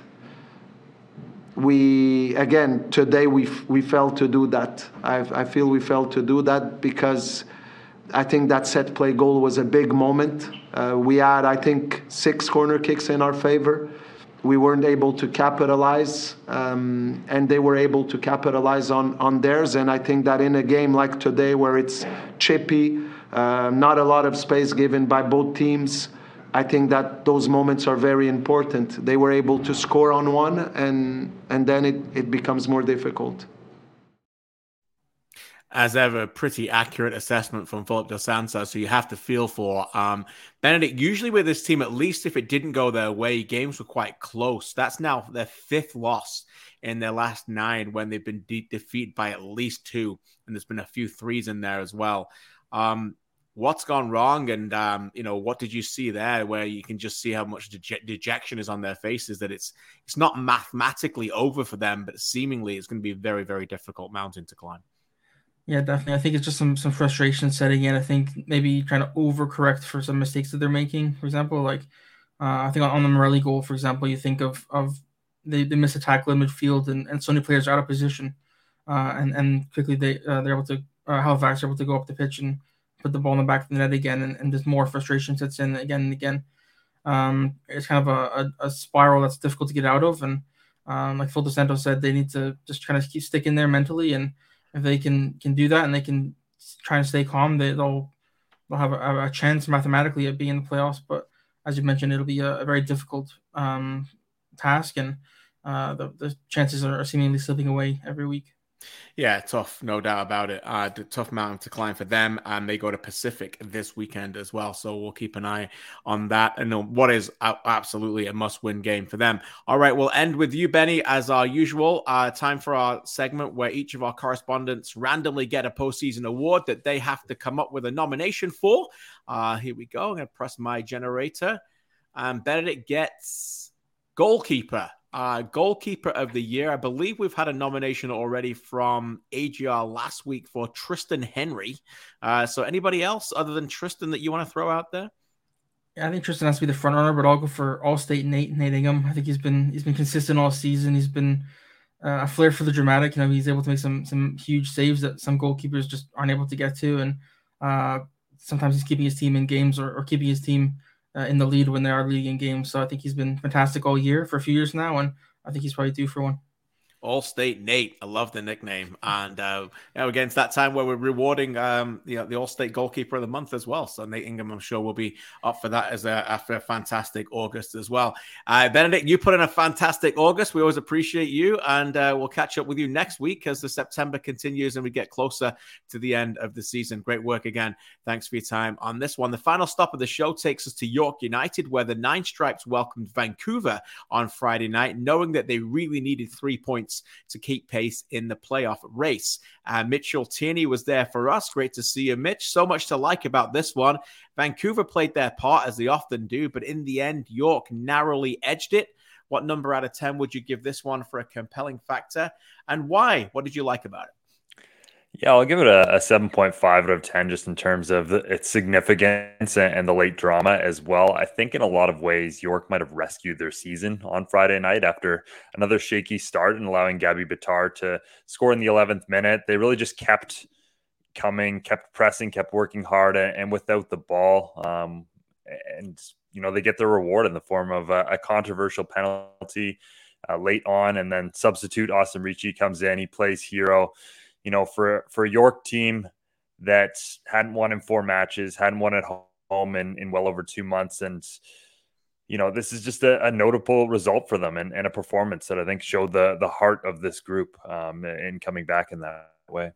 we again today we we failed to do that. I, I feel we failed to do that because I think that set play goal was a big moment. Uh, we had I think six corner kicks in our favor. We weren't able to capitalize, um, and they were able to capitalize on on theirs. And I think that in a game like today, where it's chippy, uh, not a lot of space given by both teams. I think that those moments are very important. They were able to score on one, and and then it, it becomes more difficult. As ever, pretty accurate assessment from Philip Dos Santos. So you have to feel for um, Benedict. Usually with this team, at least if it didn't go their way, games were quite close. That's now their fifth loss in their last nine when they've been de- defeated by at least two, and there's been a few threes in there as well. Um, what's gone wrong and um, you know what did you see there where you can just see how much dejection is on their faces that it's it's not mathematically over for them but seemingly it's going to be a very very difficult mountain to climb. Yeah definitely. I think it's just some some frustration setting in. I think maybe trying to overcorrect for some mistakes that they're making for example like uh, i think on the morelli goal for example you think of of they, they miss a tackle in midfield and, and so many players are out of position uh, and and quickly they uh, they're able to uh, Halifax are able to go up the pitch and put the ball in the back of the net again, and, and just more frustration sets in again and again. Um, it's kind of a, a, a, spiral that's difficult to get out of, and um, like Phil Dos Santos said, they need to just kind of keep sticking there mentally, and if they can can do that and they can try and stay calm, they, will they'll have a, a, chance mathematically at being in the playoffs. But as you mentioned, it'll be a, a very difficult um, task, and uh, the, the chances are seemingly slipping away every week. Yeah, tough, no doubt about it. Uh, tough mountain to climb for them, and they go to Pacific this weekend as well. So we'll keep an eye on that, and what is absolutely a must-win game for them. All right, we'll end with you, Benny, as our usual. Uh, time for our segment where each of our correspondents randomly get a postseason award that they have to come up with a nomination for. Uh, here we go. I'm going to press my generator, and Benedict gets goalkeeper. Uh, goalkeeper of the year. I believe we've had a nomination already from AGR last week for Tristan Henry. Uh, so, anybody else other than Tristan that you want to throw out there? Yeah, I think Tristan has to be the front runner, but I'll go for All-State Nate Nate Ingham. I think he's been he's been consistent all season. He's been uh, a flair for the dramatic. You know, he's able to make some some huge saves that some goalkeepers just aren't able to get to, and uh, sometimes he's keeping his team in games or, or keeping his team uh, in the lead when they are leading games. So I think he's been fantastic all year for a few years now, and I think he's probably due for one. All State Nate. I love the nickname. And uh, you know, again, it's that time where we're rewarding um, you know, the All State Goalkeeper of the Month as well. So Nate Ingham, I'm sure, will be up for that as a, after a fantastic August as well. Uh, Benedict, you put in a fantastic August. We always appreciate you. And uh, we'll catch up with you next week as the September continues and we get closer to the end of the season. Great work again. Thanks for your time on this one. The final stop of the show takes us to York United, where the Nine Stripes welcomed Vancouver on Friday night, knowing that they really needed three points to keep pace in the playoff race. Uh, Mitchell Tierney was there for us. Great to see you, Mitch. So much to like about this one. Vancouver played their part as they often do, but in the end, York narrowly edged it. What number out of 10 would you give this one for a compelling factor? And why? What did you like about it? Yeah, I'll give it a, a 7.5 out of 10 just in terms of the, its significance and, and, the late drama as well. I think in a lot of ways, York might have rescued their season on Friday night after another shaky start and allowing Gabby Bitar to score in the 11th minute. They really just kept coming, kept pressing, kept working hard, and, and without the ball. Um, and, you know, they get their reward in the form of a, a controversial penalty uh, late on, and then substitute Austin Ricci comes in. He plays hero you know, for for a York team that hadn't won in four matches, hadn't won at home in, in well over two months, and you know, this is just a, a notable result for them and, and, a performance that I think showed the the heart of this group um, in coming back in that way.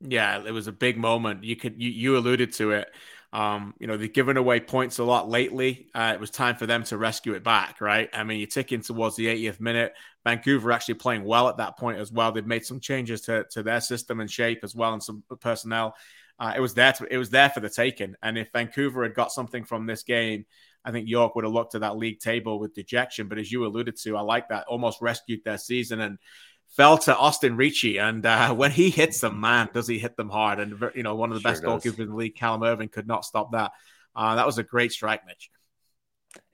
Yeah, it was a big moment. You could you, you alluded to it. Um, you know, they've given away points a lot lately. Uh, it was time for them to rescue it back, right? I mean, you're ticking towards the 80th minute. Vancouver actually playing well at that point as well. They've made some changes to, to their system and shape as well, and some personnel. Uh, it was there. To, it was there for the taking. And if Vancouver had got something from this game, I think York would have looked at that league table with dejection. But as you alluded to, I like that. Almost rescued their season and fell to Austin Ricci. And uh, when he hits them, man, does he hit them hard? And, you know, one of the sure best does. goalkeepers in the league, Callum Irving, could not stop that. Uh, that was a great strike, Mitch.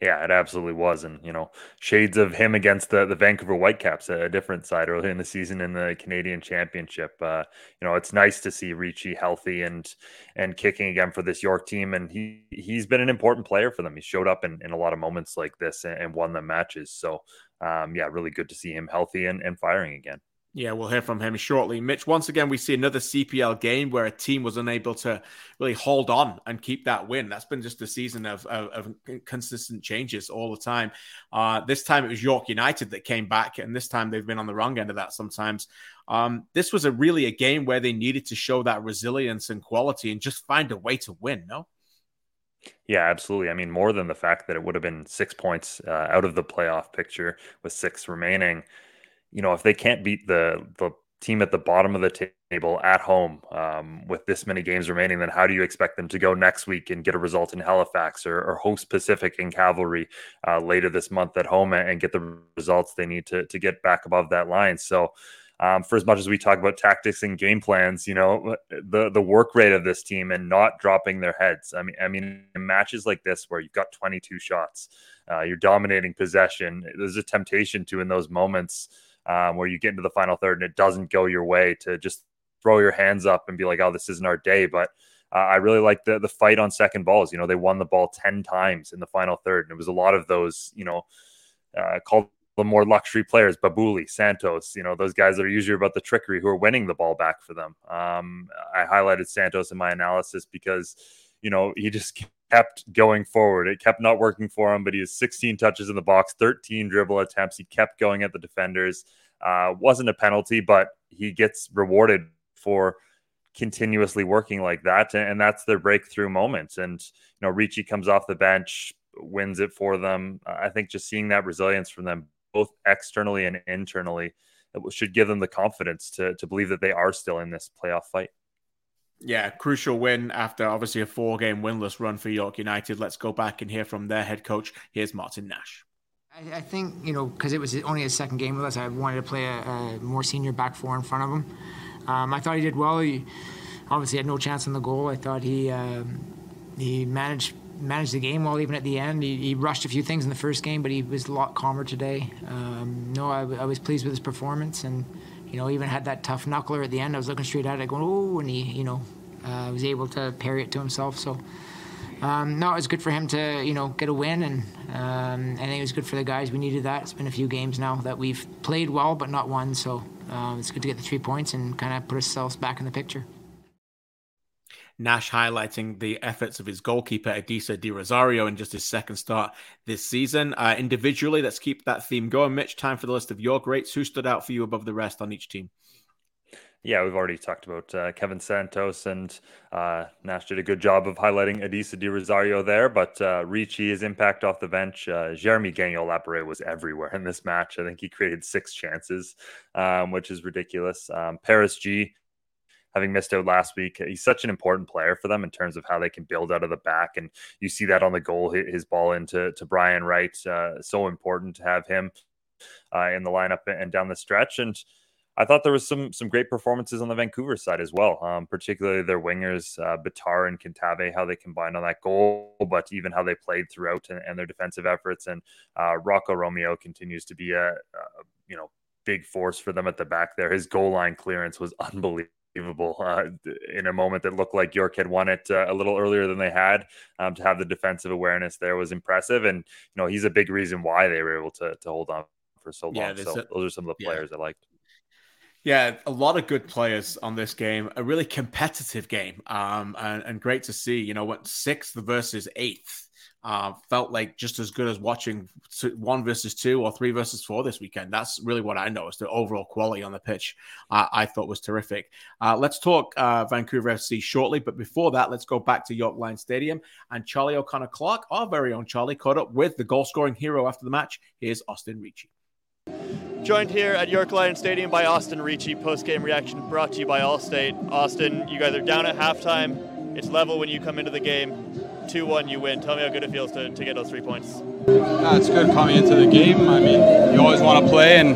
Yeah, it absolutely was, and you know, shades of him against the the Vancouver Whitecaps, a different side earlier in the season in the Canadian Championship. Uh, you know, it's nice to see Ricci healthy and and kicking again for this York team, and he he's been an important player for them. He showed up in, in a lot of moments like this and, and won the matches. So, um, yeah, really good to see him healthy and, and firing again. Yeah, we'll hear from him shortly. Mitch, once again, we see another CPL game where a team was unable to really hold on and keep that win. That's been just a season of, of, of consistent changes all the time. Uh, this time it was York United that came back, and this time they've been on the wrong end of that sometimes. Um, this was a really a game where they needed to show that resilience and quality and just find a way to win, no? Yeah, absolutely. I mean, more than the fact that it would have been six points uh, out of the playoff picture with six remaining you know, if they can't beat the the team at the bottom of the table at home um, with this many games remaining, then how do you expect them to go next week and get a result in Halifax or, or host Pacific and Cavalry uh, later this month at home and, and, get the results they need to to get back above that line? So. Um, for as much as we talk about tactics and game plans, you know the the work rate of this team and not dropping their heads. I mean, I mean, in matches like this where you've got 22 shots, uh, you're dominating possession. There's a temptation to in those moments um, where you get into the final third and it doesn't go your way to just throw your hands up and be like, oh, this isn't our day. But uh, I really like the the fight on second balls. You know, they won the ball ten times in the final third, and it was a lot of those. You know, uh, called the more luxury players, Babouli, Santos. You know, those guys that are usually about the trickery who are winning the ball back for them. Um, I highlighted Santos in my analysis because you know he just kept going forward. It kept not working for him, but he has 16 touches in the box, 13 dribble attempts. He kept going at the defenders. Uh, wasn't a penalty, but he gets rewarded for continuously working like that, and that's their breakthrough moment. And you know, Ricci comes off the bench, wins it for them. I think just seeing that resilience from them, both externally and internally, should give them the confidence to to believe that they are still in this playoff fight. Yeah, crucial win after obviously a four game winless run for York United. Let's go back and hear from their head coach. Here's Martin Nash. I, I think, you know, because it was only his second game with us, I wanted to play a, a more senior back four in front of him. Um, I thought he did well. He obviously had no chance on the goal. I thought he um, he managed managed the game well, even at the end. He, he, rushed a few things in the first game, but he was a lot calmer today. Um, no, I, I, was pleased with his performance, and you know, even had that tough knuckler at the end. I was looking straight at it, going, "Oh!" and he, you know, uh, was able to parry it to himself. So, um, no, it was good for him to, you know, get a win, and um, I think it was good for the guys. We needed that. It's been a few games now that we've played well but not won, so uh, it's good to get the three points and kind of put ourselves back in the picture. Nash highlighting the efforts of his goalkeeper, Adisa De Rosario, in just his second start this season. Uh, individually, let's keep that theme going. Mitch, time for the list of your greats. Who stood out for you above the rest on each team? Yeah, we've already talked about uh, Kevin Santos, and uh, Nash did a good job of highlighting Adisa De Rosario there. But uh, Ricci, his impact off the bench, uh, Jeremy Gagnon Laparé was everywhere in this match. I think he created six chances, um, which is ridiculous. Um, Paris G, having missed out last week. He's such an important player for them in terms of how they can build out of the back, and you see that on the goal, his ball into to Brian Wright. Uh, so important to have him uh, in the lineup and down the stretch. And I thought there was some some great performances on the Vancouver side as well, um, particularly their wingers, uh, Bitar and Kintave, how they combined on that goal, but even how they played throughout and, and their defensive efforts. And uh, Rocco Romeo continues to be a, a you know big force for them at the back there. His goal line clearance was unbelievable unbelievable uh, in a moment that looked like York had won it uh, a little earlier than they had. Um, to have the defensive awareness there was impressive, and you know he's a big reason why they were able to to hold on for so long. Yeah, so those are some of the players yeah. I liked. Yeah, a lot of good players on this game. A really competitive game, um, and, and great to see. You know, what sixth versus eighth uh, felt like just as good as watching one versus two or three versus four this weekend. That's really what I noticed. The overall quality on the pitch uh, I thought was terrific. Uh, let's talk uh, Vancouver FC shortly, but before that, let's go back to York Line Stadium and Charlie O'Connor-Clarke, our very own Charlie, caught up with the goal scoring hero after the match. Here's Austin Ricci. Joined here at York Lion Stadium by Austin Ricci. Post game reaction brought to you by Allstate. Austin, you guys are down at halftime. It's level when you come into the game 2 1 you win. Tell me how good it feels to, to get those three points. It's good coming into the game. I mean, you always want to play and,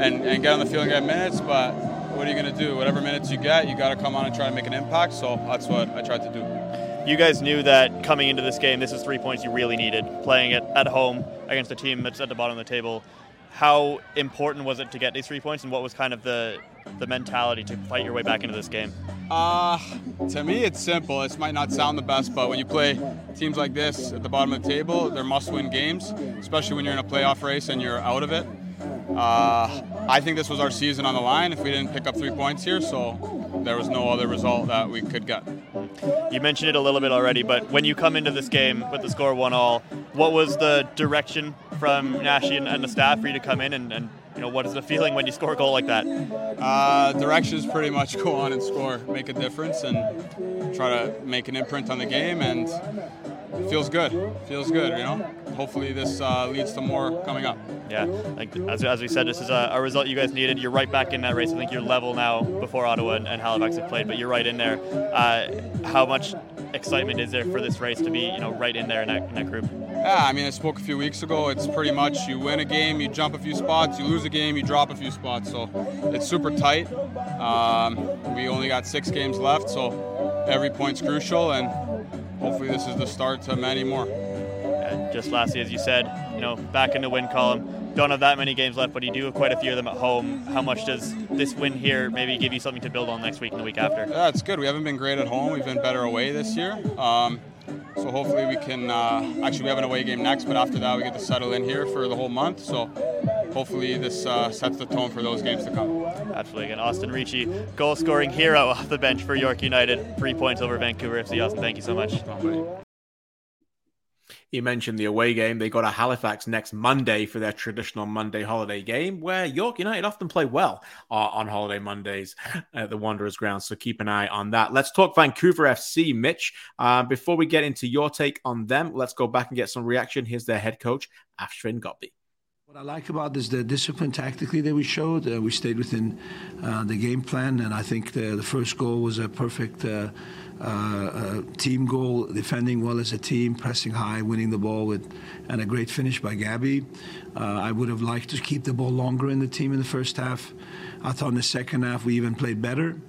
and, and get on the field and get minutes, but what are you going to do? Whatever minutes you get, you got to come on and try to make an impact. So that's what I tried to do. You guys knew that coming into this game, this is three points you really needed, playing it at home against a team that's at the bottom of the table. How important was it to get these three points, and what was kind of the the mentality to fight your way back into this game? Uh, to me, it's simple. It might not sound the best, but when you play teams like this at the bottom of the table, they're must-win games, especially when you're in a playoff race and you're out of it. Uh, I think this was our season on the line if we didn't pick up three points here, so there was no other result that we could get. You mentioned it a little bit already, but when you come into this game with the score one all, what was the direction from Nashi and, and the staff for you to come in and, and you know, what is the feeling when you score a goal like that? Uh, directions pretty much go on and score, make a difference, and try to make an imprint on the game. And feels good. Feels good, you know. Hopefully, this uh, leads to more coming up. Yeah, like as, as we said, this is a, a, result you guys needed. You're right back in that race. I think you're level now before Ottawa and, and Halifax have played, but you're right in there. Uh, how much excitement is there for this race to be, you know, right in there in that, in that group? Yeah, I mean, I spoke a few weeks ago. It's pretty much you win a game, you jump a few spots, you lose a game, you drop a few spots. So it's super tight. Um, we only got six games left, so every point's crucial, and hopefully this is the start to many more. And just lastly, as you said, you know, back in the win column. Don't have that many games left, but you do have quite a few of them at home. How much does this win here maybe give you something to build on next week and the week after? Yeah, it's good. We haven't been great at home. We've been better away this year. Um, so hopefully we can. Uh, actually, we have an away game next, but after that we get to settle in here for the whole month. So hopefully this uh, sets the tone for those games to come. Absolutely. And Austin Ricci, goal scoring hero off the bench for York United, three points over Vancouver FC. Austin, thank you so much. You mentioned the away game. They got a Halifax next Monday for their traditional Monday holiday game, where York United often play well uh, on holiday Mondays at the Wanderers ground. So keep an eye on that. Let's talk Vancouver FC, Mitch. Uh, before we get into your take on them, let's go back and get some reaction. Here's their head coach, Afshin Ghotbi. What I like about this the discipline tactically that we showed. Uh, we stayed within uh, the game plan, and I think the, the first goal was a perfect uh, uh, team goal, defending well as a team, pressing high, winning the ball with, and a great finish by Gabby. Uh, I would have liked to keep the ball longer in the team in the first half. I thought in the second half we even played better,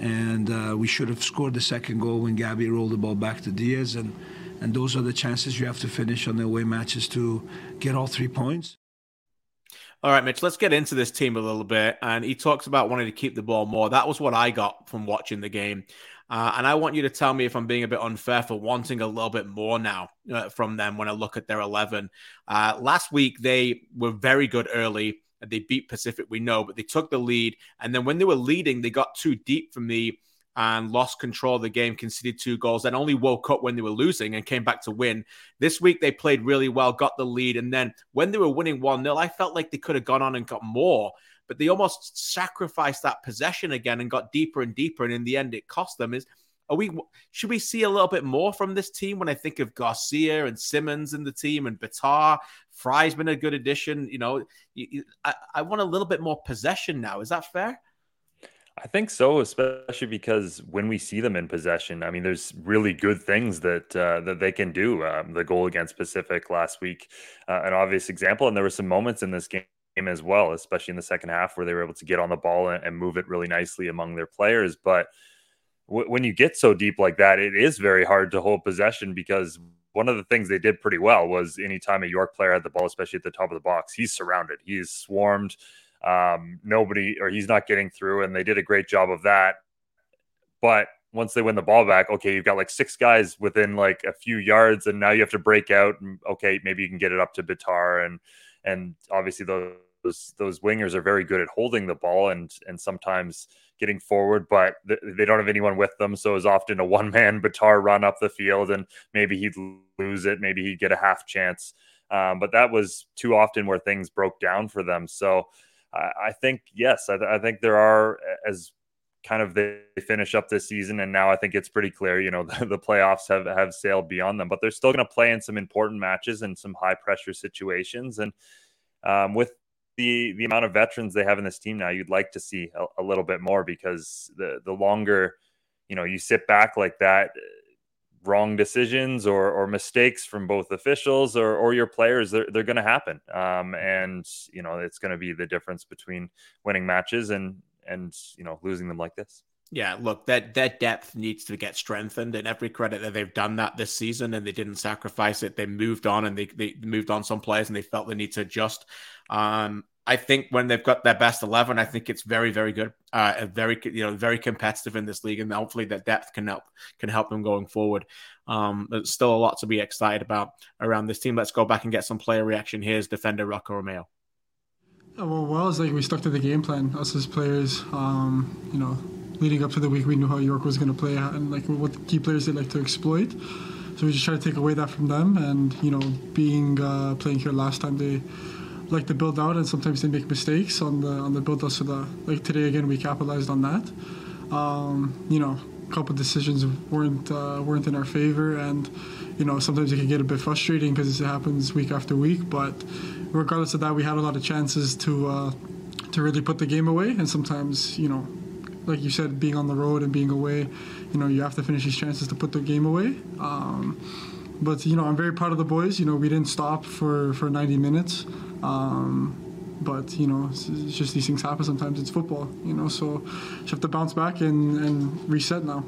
and uh, we should have scored the second goal when Gabby rolled the ball back to Diaz, and and those are the chances you have to finish on the away matches to get all three points. All right, Mitch, let's get into this team a little bit. And he talks about wanting to keep the ball more. That was what I got from watching the game. Uh, and I want you to tell me if I'm being a bit unfair for wanting a little bit more now uh, from them when I look at their 11. Uh, last week, they were very good early. They beat Pacific, we know, but they took the lead. And then when they were leading, they got too deep from the and lost control of the game, conceded two goals, and only woke up when they were losing and came back to win. This week they played really well, got the lead, and then when they were winning 1 0, I felt like they could have gone on and got more but they almost sacrificed that possession again and got deeper and deeper. And in the end, it cost them. Is are we should we see a little bit more from this team when I think of Garcia and Simmons in the team and Bitar? Fry's been a good addition. You know, I, I want a little bit more possession now. Is that fair? I think so, especially because when we see them in possession, I mean, there's really good things that uh, that they can do. Um, the goal against Pacific last week, uh, an obvious example, and there were some moments in this game as well, especially in the second half where they were able to get on the ball and, move it really nicely among their players. But w- when you get so deep like that, it is very hard to hold possession because one of the things they did pretty well was anytime a York player had the ball, especially at the top of the box, he's surrounded, he's swarmed. Um, nobody or he's not getting through, and they did a great job of that. But once they win the ball back, okay, you've got like six guys within like a few yards, and now you have to break out. And okay, maybe you can get it up to Bitar and and obviously those those wingers are very good at holding the ball and and sometimes getting forward, but th- they don't have anyone with them. So it's often a one man Bitar run up the field, and maybe he'd lose it, maybe he'd get a half chance. Um, but that was too often where things broke down for them. So I, I think yes, I, I think there are as kind of they finish up this season and now I think it's pretty clear you know the, the playoffs have have sailed beyond them but they're still going to play in some important matches and some high pressure situations. And um, with the the amount of veterans they have in this team now, you'd like to see a, a, little bit more because the the longer you know you sit back like that, wrong decisions or or mistakes from both officials or or your players, they're they're going to happen. Um, and you know it's going to be the difference between winning matches and and you know losing them like this. Yeah, look, that that depth needs to get strengthened, and every credit that they've done that this season, and they didn't sacrifice it. They moved on, and they they moved on some players, and they felt the need to adjust. Um, I think when they've got their best eleven, I think it's very, very good. Uh, very, you know, very competitive in this league, and hopefully that depth can help can help them going forward. Um, there's still a lot to be excited about around this team. Let's go back and get some player reaction. Here's defender Rocco Romeo. Well, well, it's like we stuck to the game plan. Us as players, um, you know, leading up to the week, we knew how York was going to play and like what key players they like to exploit. So we just try to take away that from them. And you know, being uh, playing here last time, they like to build out, and sometimes they make mistakes on the on the build out. So that like today again, we capitalized on that. Um, you know, a couple decisions weren't uh, weren't in our favor, and you know sometimes it can get a bit frustrating because it happens week after week. But regardless of that, we had a lot of chances to uh, to really put the game away, and sometimes you know like you said, being on the road and being away, you know, you have to finish these chances to put the game away. Um, but you know, I'm very proud of the boys. You know, we didn't stop for for 90 minutes. Um, but you know, it's, just these things happen. Sometimes it's football. You know, so you have to bounce back and and reset now.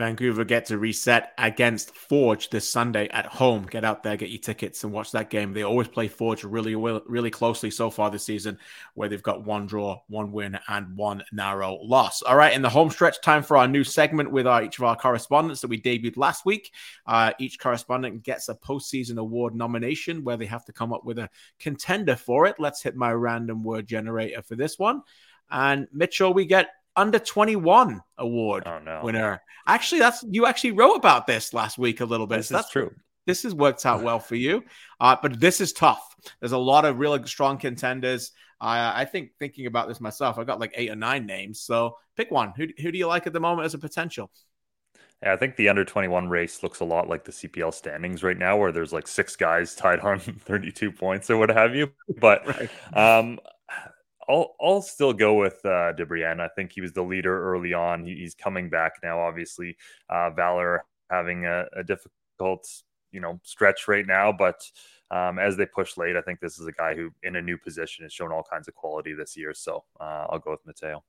Vancouver get to reset against Forge this Sunday at home. Get out there, get your tickets, and watch that game. They always play Forge really, really closely so far this season, where they've got one draw, one win, and one narrow loss. All right, in the home stretch, time for our new segment with our, each of our correspondents that we debuted last week. Uh, each correspondent gets a postseason award nomination where they have to come up with a contender for it. Let's hit my random word generator for this one. And Mitchell, we get under 21 award oh, no. winner. Actually, that's you actually wrote about this last week a little bit. This so that's true. This has worked out well for you, uh, but this is tough. There's a lot of really strong contenders. Uh, I think thinking about this myself, I've got like eight or nine names. So pick one. Who, who do you like at the moment as a potential? Yeah, I think the under 21 race looks a lot like the CPL standings right now, where there's like six guys tied on 32 points or what have you. But right. um, I'll I'll still go with uh, de Brienne. I think he was the leader early on. He, he's coming back now. Obviously, uh, Valour having a, a, difficult you know stretch right now, but um, as they push late, I think this is a guy who in a new position has shown all kinds of quality this year. So uh, I'll go with Matteo.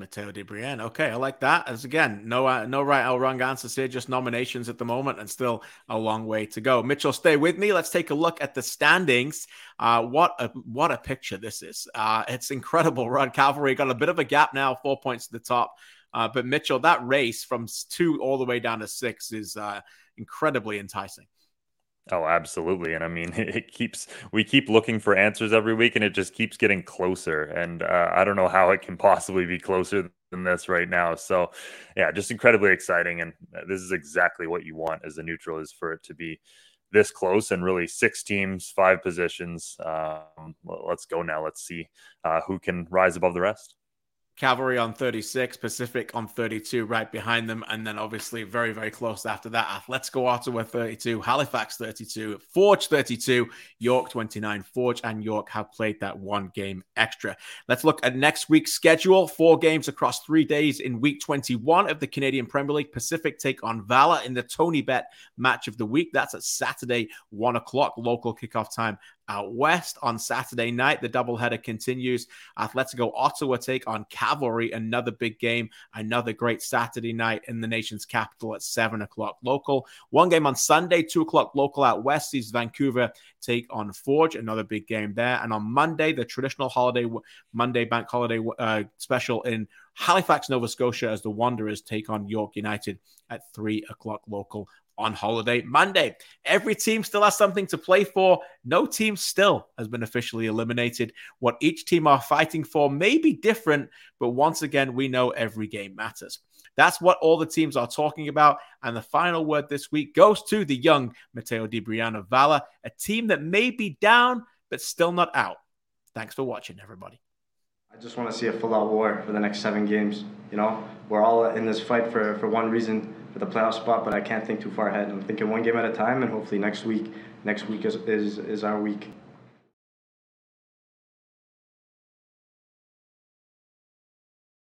Matteo de Brienne. Okay, I like that. As again, no uh, no right or wrong answers here, just nominations at the moment, and still a long way to go. Mitchell, stay with me. Let's take a look at the standings. Uh, what a what a picture this is. Uh, it's incredible. Rod Cavalry got a bit of a gap now, four points to the top. Uh, but Mitchell, that race from two all the way down to six is uh, incredibly enticing. Oh, absolutely. And I mean, it keeps, we keep looking for answers every week and it just keeps getting closer. And uh, I don't know how it can possibly be closer than this right now. So, yeah, just incredibly exciting. And uh, this is exactly what you want as a neutral is for it to be this close and really six teams, five positions. Um, let's go now. Let's see uh, who can rise above the rest. Cavalry on 36, Pacific on 32, right behind them. And then obviously very, very close after that. Atletico Ottawa 32, Halifax 32, Forge 32, York 29. Forge and York have played that one game extra. Let's look at next week's schedule. Four games across three days in week 21 of the Canadian Premier League. Pacific take on Valour in the TonyBet match of the week. That's at Saturday, one o'clock local kickoff time out west on Saturday night. The doubleheader continues. Atletico Ottawa take on Cavalry, another big game, another great Saturday night in the nation's capital at seven o'clock local. One game on Sunday, two o'clock local out west sees Vancouver take on Forge, another big game there. And on Monday, the traditional holiday Monday bank holiday uh, special in Halifax, Nova Scotia, as the Wanderers take on York United at three o'clock local on holiday Monday. Every team still has something to play for. No team still has been officially eliminated. What each team are fighting for may be different, but once again, we know every game matters. That's what all the teams are talking about. And the final word this week goes to the young Matteo de Brienne Valour, a team that may be down, but still not out. Thanks for watching, everybody. I just want to see a full out war for the next seven games. You know, we're all in this fight for, for one reason, for the playoff spot, but I can't think too far ahead. I'm thinking one game at a time, and hopefully next week, next week is, is, is our week.